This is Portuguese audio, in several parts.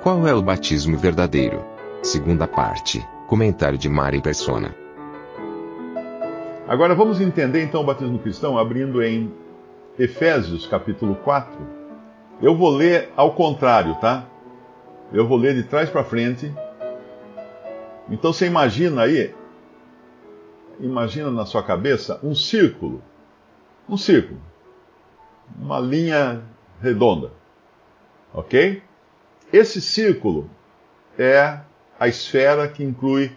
Qual é o batismo verdadeiro? Segunda parte. Comentário de Mari Persona. Agora vamos entender então o batismo cristão abrindo em Efésios capítulo 4. Eu vou ler ao contrário, tá? Eu vou ler de trás para frente. Então você imagina aí, imagina na sua cabeça um círculo. Um círculo. Uma linha redonda. OK? Esse círculo é a esfera que inclui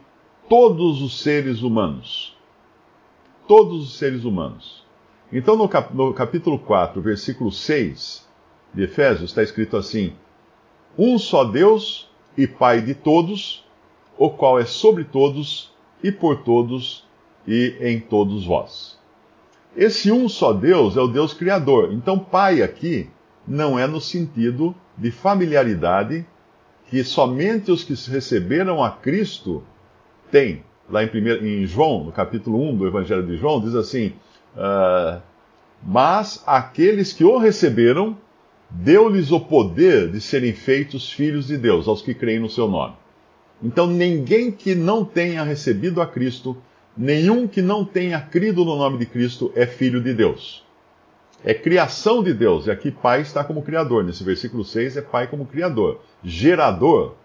todos os seres humanos. Todos os seres humanos. Então, no, cap no capítulo 4, versículo 6 de Efésios, está escrito assim: Um só Deus e Pai de todos, o qual é sobre todos e por todos e em todos vós. Esse um só Deus é o Deus Criador. Então, Pai aqui não é no sentido de familiaridade que somente os que receberam a Cristo têm. Lá em, primeiro, em João, no capítulo 1 do Evangelho de João, diz assim: uh, Mas aqueles que o receberam, deu-lhes o poder de serem feitos filhos de Deus, aos que creem no seu nome. Então, ninguém que não tenha recebido a Cristo, nenhum que não tenha crido no nome de Cristo, é filho de Deus é criação de Deus. E aqui Pai está como Criador. Nesse versículo 6 é Pai como Criador, gerador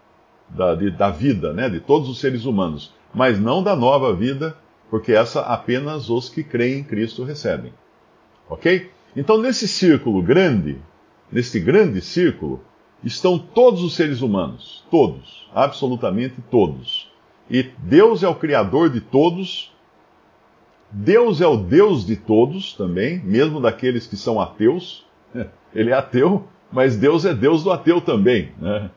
da, de, da vida, né, de todos os seres humanos, mas não da nova vida, porque essa apenas os que creem em Cristo recebem. Ok? Então, nesse círculo grande, nesse grande círculo, estão todos os seres humanos. Todos. Absolutamente todos. E Deus é o Criador de todos Deus é o Deus de todos também, mesmo daqueles que são ateus. Ele é ateu, mas Deus é Deus do ateu também. Né?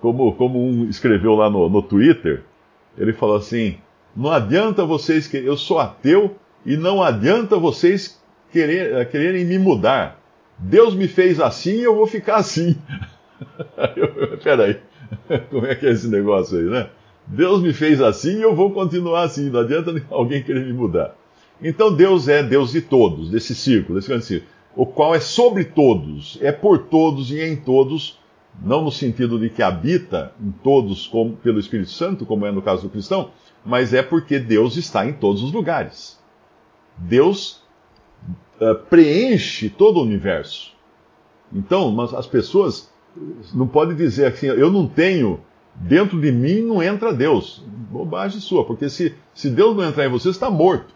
Como, como um escreveu lá no, no Twitter, ele falou assim: não adianta vocês que eu sou ateu e não adianta vocês querer, quererem me mudar. Deus me fez assim e eu vou ficar assim. Peraí, como é que é esse negócio aí, né? Deus me fez assim e eu vou continuar assim. Não adianta alguém querer me mudar. Então Deus é Deus de todos, desse círculo, desse grande círculo, o qual é sobre todos, é por todos e em todos, não no sentido de que habita em todos como, pelo Espírito Santo, como é no caso do cristão, mas é porque Deus está em todos os lugares. Deus uh, preenche todo o universo. Então, as pessoas não podem dizer assim, eu não tenho, dentro de mim não entra Deus. Bobagem sua, porque se, se Deus não entrar em você, você está morto.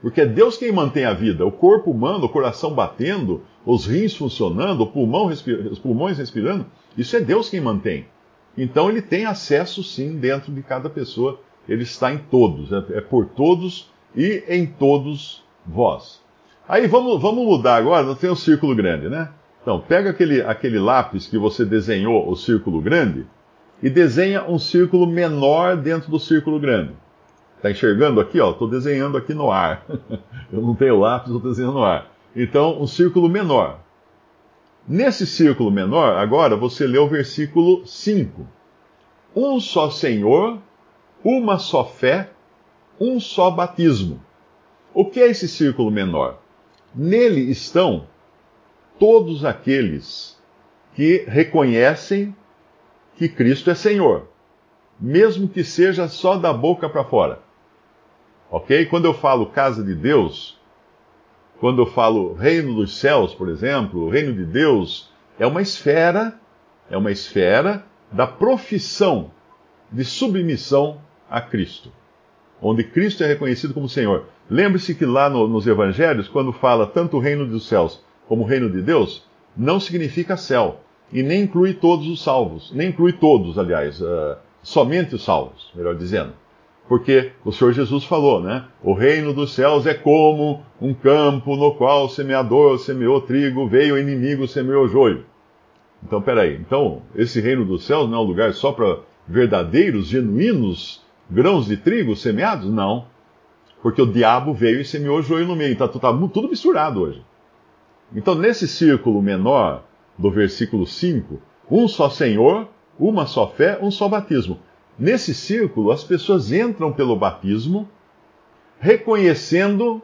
Porque é Deus quem mantém a vida. O corpo humano, o coração batendo, os rins funcionando, pulmão os pulmões respirando, isso é Deus quem mantém. Então ele tem acesso sim dentro de cada pessoa. Ele está em todos, é, é por todos e em todos vós. Aí vamos, vamos mudar agora, não tem um círculo grande, né? Então, pega aquele, aquele lápis que você desenhou, o círculo grande, e desenha um círculo menor dentro do círculo grande. Está enxergando aqui? Estou desenhando aqui no ar. Eu não tenho lápis, estou desenhando no ar. Então, um círculo menor. Nesse círculo menor, agora você lê o versículo 5. Um só Senhor, uma só fé, um só batismo. O que é esse círculo menor? Nele estão todos aqueles que reconhecem que Cristo é Senhor, mesmo que seja só da boca para fora. Ok? Quando eu falo casa de Deus, quando eu falo reino dos céus, por exemplo, o reino de Deus é uma esfera, é uma esfera da profissão de submissão a Cristo, onde Cristo é reconhecido como Senhor. Lembre-se que lá no, nos evangelhos, quando fala tanto o reino dos céus como o reino de Deus, não significa céu, e nem inclui todos os salvos, nem inclui todos, aliás, uh, somente os salvos, melhor dizendo. Porque o Senhor Jesus falou, né? O reino dos céus é como um campo no qual o semeador semeou trigo, veio o inimigo, semeou joio. Então, peraí. Então, esse reino dos céus não é um lugar só para verdadeiros, genuínos grãos de trigo semeados? Não. Porque o diabo veio e semeou joio no meio. Então, está tudo misturado hoje. Então, nesse círculo menor do versículo 5, um só Senhor, uma só fé, um só batismo. Nesse círculo, as pessoas entram pelo batismo, reconhecendo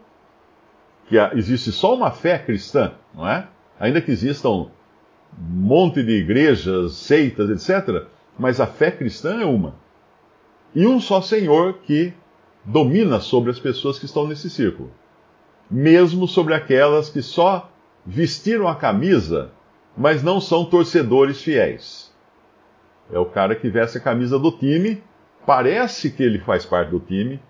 que existe só uma fé cristã, não é? Ainda que existam um monte de igrejas, seitas, etc., mas a fé cristã é uma. E um só Senhor que domina sobre as pessoas que estão nesse círculo, mesmo sobre aquelas que só vestiram a camisa, mas não são torcedores fiéis. É o cara que veste a camisa do time, parece que ele faz parte do time,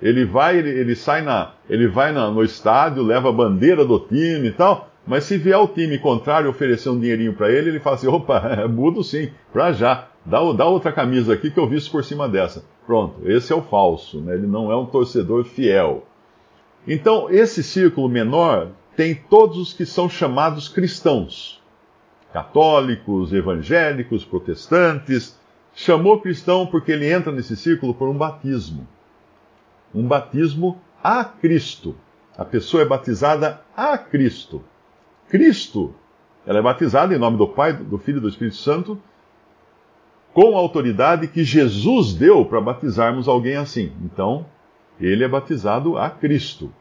ele vai, ele, ele sai na, ele vai na, no estádio, leva a bandeira do time e tal, mas se vier o time contrário oferecer um dinheirinho para ele, ele fala assim: opa, mudo sim, pra já, dá, dá outra camisa aqui que eu visto por cima dessa. Pronto, esse é o falso, né? ele não é um torcedor fiel. Então, esse círculo menor tem todos os que são chamados cristãos. Católicos, evangélicos, protestantes. Chamou cristão porque ele entra nesse círculo por um batismo. Um batismo a Cristo. A pessoa é batizada a Cristo. Cristo, ela é batizada em nome do Pai, do Filho e do Espírito Santo, com a autoridade que Jesus deu para batizarmos alguém assim. Então, ele é batizado a Cristo.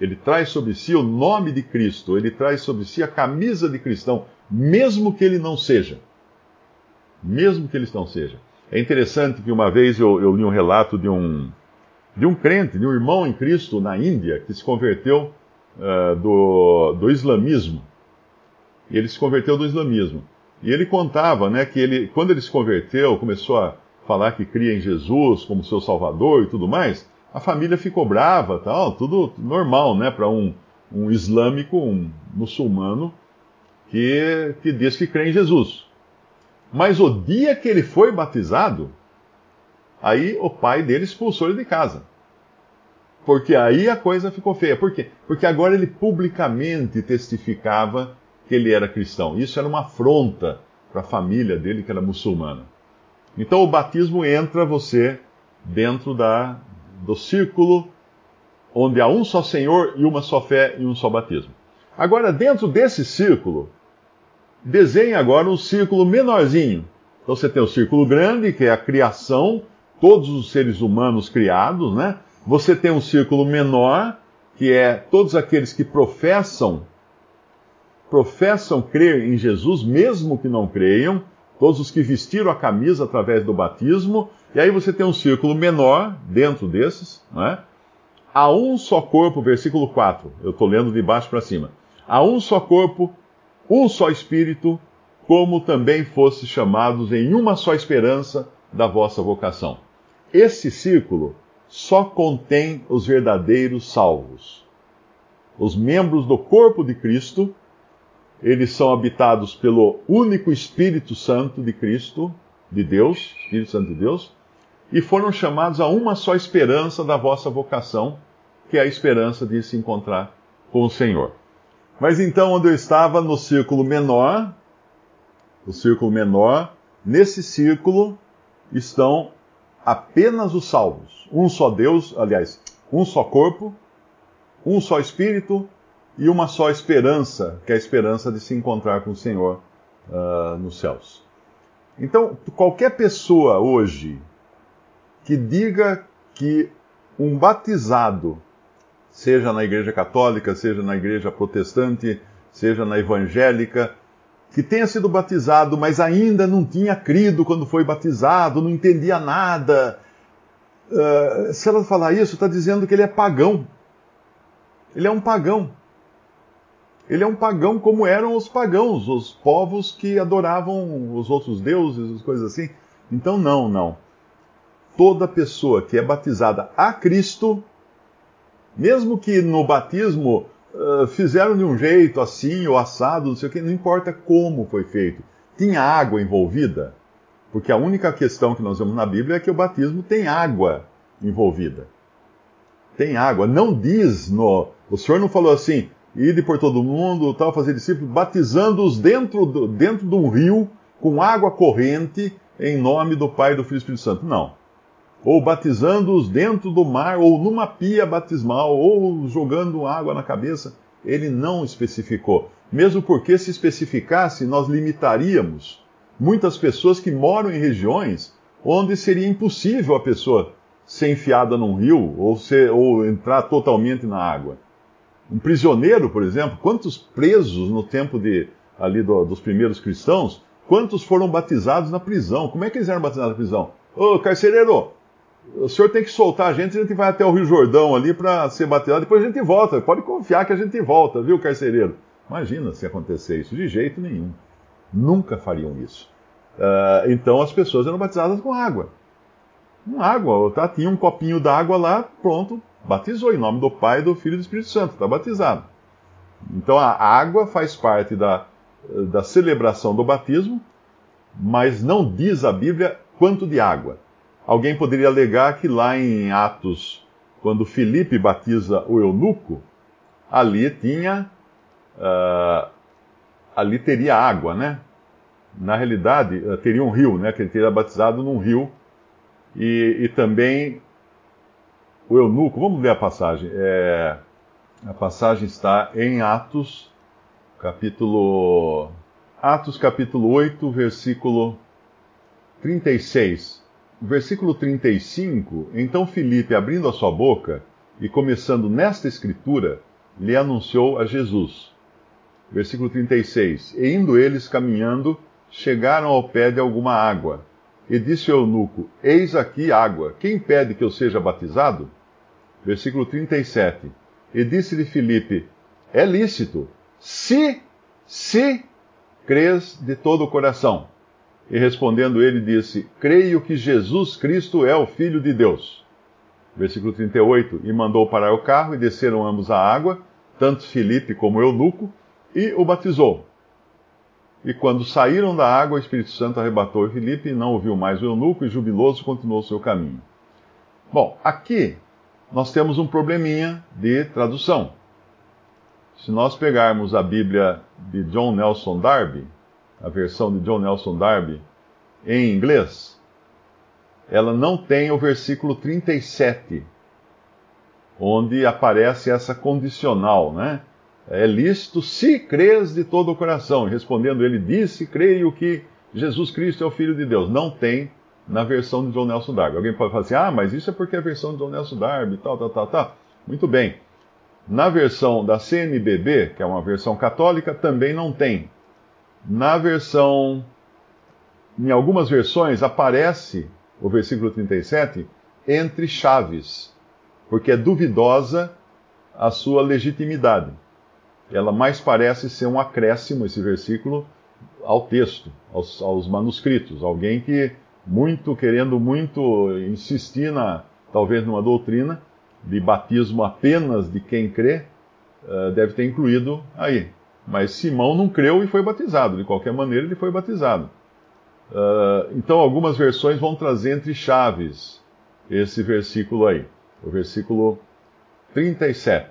Ele traz sobre si o nome de Cristo, ele traz sobre si a camisa de cristão, mesmo que ele não seja. Mesmo que ele não seja. É interessante que uma vez eu, eu li um relato de um, de um crente, de um irmão em Cristo na Índia, que se converteu uh, do, do islamismo. E ele se converteu do islamismo. E ele contava né, que ele, quando ele se converteu, começou a falar que cria em Jesus como seu salvador e tudo mais, a família ficou brava, tal, tudo normal, né, para um, um islâmico, um muçulmano que, que diz que crê em Jesus. Mas o dia que ele foi batizado, aí o pai dele expulsou ele de casa. Porque aí a coisa ficou feia. Por quê? Porque agora ele publicamente testificava que ele era cristão. Isso era uma afronta para a família dele, que era muçulmana. Então o batismo entra você dentro da, do círculo onde há um só Senhor e uma só fé e um só batismo. Agora, dentro desse círculo, desenhe agora um círculo menorzinho. Então você tem o círculo grande, que é a criação, todos os seres humanos criados, né? Você tem um círculo menor, que é todos aqueles que professam professam crer em Jesus, mesmo que não creiam, todos os que vestiram a camisa através do batismo, e aí você tem um círculo menor dentro desses, não é? Há um só corpo, versículo 4, eu estou lendo de baixo para cima. Há um só corpo, um só espírito, como também fosse chamados em uma só esperança da vossa vocação. Esse círculo só contém os verdadeiros salvos. Os membros do corpo de Cristo, eles são habitados pelo único Espírito Santo de Cristo, de Deus, Espírito Santo de Deus, e foram chamados a uma só esperança da vossa vocação, que é a esperança de se encontrar com o Senhor. Mas então, onde eu estava no círculo menor, o círculo menor, nesse círculo estão apenas os salvos. Um só Deus, aliás, um só corpo, um só Espírito e uma só esperança, que é a esperança de se encontrar com o Senhor uh, nos céus. Então, qualquer pessoa hoje que diga que um batizado, seja na igreja católica, seja na igreja protestante, seja na evangélica, que tenha sido batizado, mas ainda não tinha crido quando foi batizado, não entendia nada. Uh, se ela falar isso, está dizendo que ele é pagão. Ele é um pagão. Ele é um pagão como eram os pagãos, os povos que adoravam os outros deuses, as coisas assim. Então, não, não toda pessoa que é batizada a Cristo, mesmo que no batismo uh, fizeram de um jeito assim ou assado, não sei o que, não importa como foi feito. Tinha água envolvida? Porque a única questão que nós vemos na Bíblia é que o batismo tem água envolvida. Tem água. Não diz no. O Senhor não falou assim, ide por todo mundo, tal, fazer discípulos, batizando-os dentro, do, dentro de um rio com água corrente em nome do Pai, do Filho e do Espírito Santo. Não. Ou batizando-os dentro do mar, ou numa pia batismal, ou jogando água na cabeça. Ele não especificou. Mesmo porque, se especificasse, nós limitaríamos muitas pessoas que moram em regiões onde seria impossível a pessoa ser enfiada num rio ou, ser, ou entrar totalmente na água. Um prisioneiro, por exemplo, quantos presos no tempo de, ali do, dos primeiros cristãos, quantos foram batizados na prisão? Como é que eles eram batizados na prisão? Ô, carcereiro, o senhor tem que soltar a gente, a gente vai até o Rio Jordão ali para ser batizado, depois a gente volta. Pode confiar que a gente volta, viu, carcereiro? Imagina se acontecer isso, de jeito nenhum. Nunca fariam isso. Uh, então as pessoas eram batizadas com água. Com água, tá? tinha um copinho d'água lá, pronto, batizou em nome do Pai, do Filho e do Espírito Santo, está batizado. Então a água faz parte da, da celebração do batismo, mas não diz a Bíblia quanto de água. Alguém poderia alegar que lá em Atos, quando Filipe batiza o eunuco, ali tinha. Uh, ali teria água, né? Na realidade, uh, teria um rio, né? Que ele teria batizado num rio. E, e também o eunuco, vamos ver a passagem. É, a passagem está em Atos, capítulo. Atos, capítulo 8, versículo 36 versículo 35, então Filipe, abrindo a sua boca e começando nesta escritura, lhe anunciou a Jesus. Versículo 36, e indo eles caminhando, chegaram ao pé de alguma água. E disse o eunuco, eis aqui água, quem pede que eu seja batizado? Versículo 37, e disse-lhe Filipe, é lícito, se, se crês de todo o coração. E respondendo ele, disse: Creio que Jesus Cristo é o Filho de Deus. Versículo 38: E mandou parar o carro, e desceram ambos à água, tanto Filipe como Eunuco, e o batizou. E quando saíram da água, o Espírito Santo arrebatou Filipe, e não ouviu mais o eunuco, e jubiloso continuou seu caminho. Bom, aqui nós temos um probleminha de tradução. Se nós pegarmos a Bíblia de John Nelson Darby, a versão de John Nelson Darby, em inglês, ela não tem o versículo 37, onde aparece essa condicional, né? É lícito se crês de todo o coração. Respondendo ele, disse, creio que Jesus Cristo é o Filho de Deus. Não tem na versão de John Nelson Darby. Alguém pode falar assim, ah, mas isso é porque é a versão de John Nelson Darby, tal, tal, tal, tal. Muito bem. Na versão da CNBB, que é uma versão católica, também não tem. Na versão, em algumas versões, aparece o versículo 37 entre chaves, porque é duvidosa a sua legitimidade. Ela mais parece ser um acréscimo, esse versículo, ao texto, aos, aos manuscritos. Alguém que, muito querendo muito insistir na, talvez numa doutrina de batismo apenas de quem crê, uh, deve ter incluído aí. Mas Simão não creu e foi batizado. De qualquer maneira, ele foi batizado. Uh, então, algumas versões vão trazer entre chaves esse versículo aí, o versículo 37. Uh,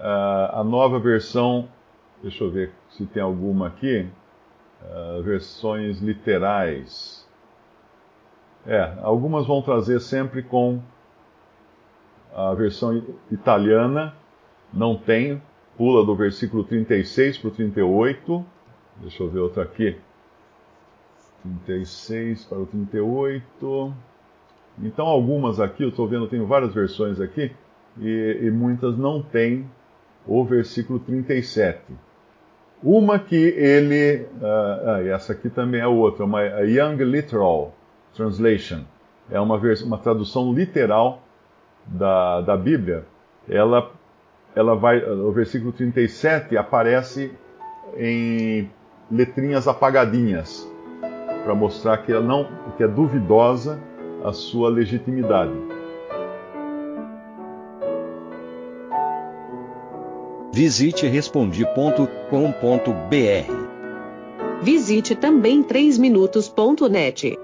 ah, a nova versão, deixa eu ver se tem alguma aqui, uh, versões literais. É, algumas vão trazer sempre com a versão italiana, não tem, pula do versículo 36 para o 38. Deixa eu ver outra aqui. 36 para o 38. Então, algumas aqui, eu estou vendo, tenho várias versões aqui, e, e muitas não têm o versículo 37. Uma que ele. Uh, essa aqui também é outra, uma Young Literal Translation. É uma, uma tradução literal da, da Bíblia. Ela ela vai, o versículo 37 aparece em letrinhas apagadinhas, para mostrar que, não, que é duvidosa a sua legitimidade. Visite respondi.com.br. Visite também 3minutos.net.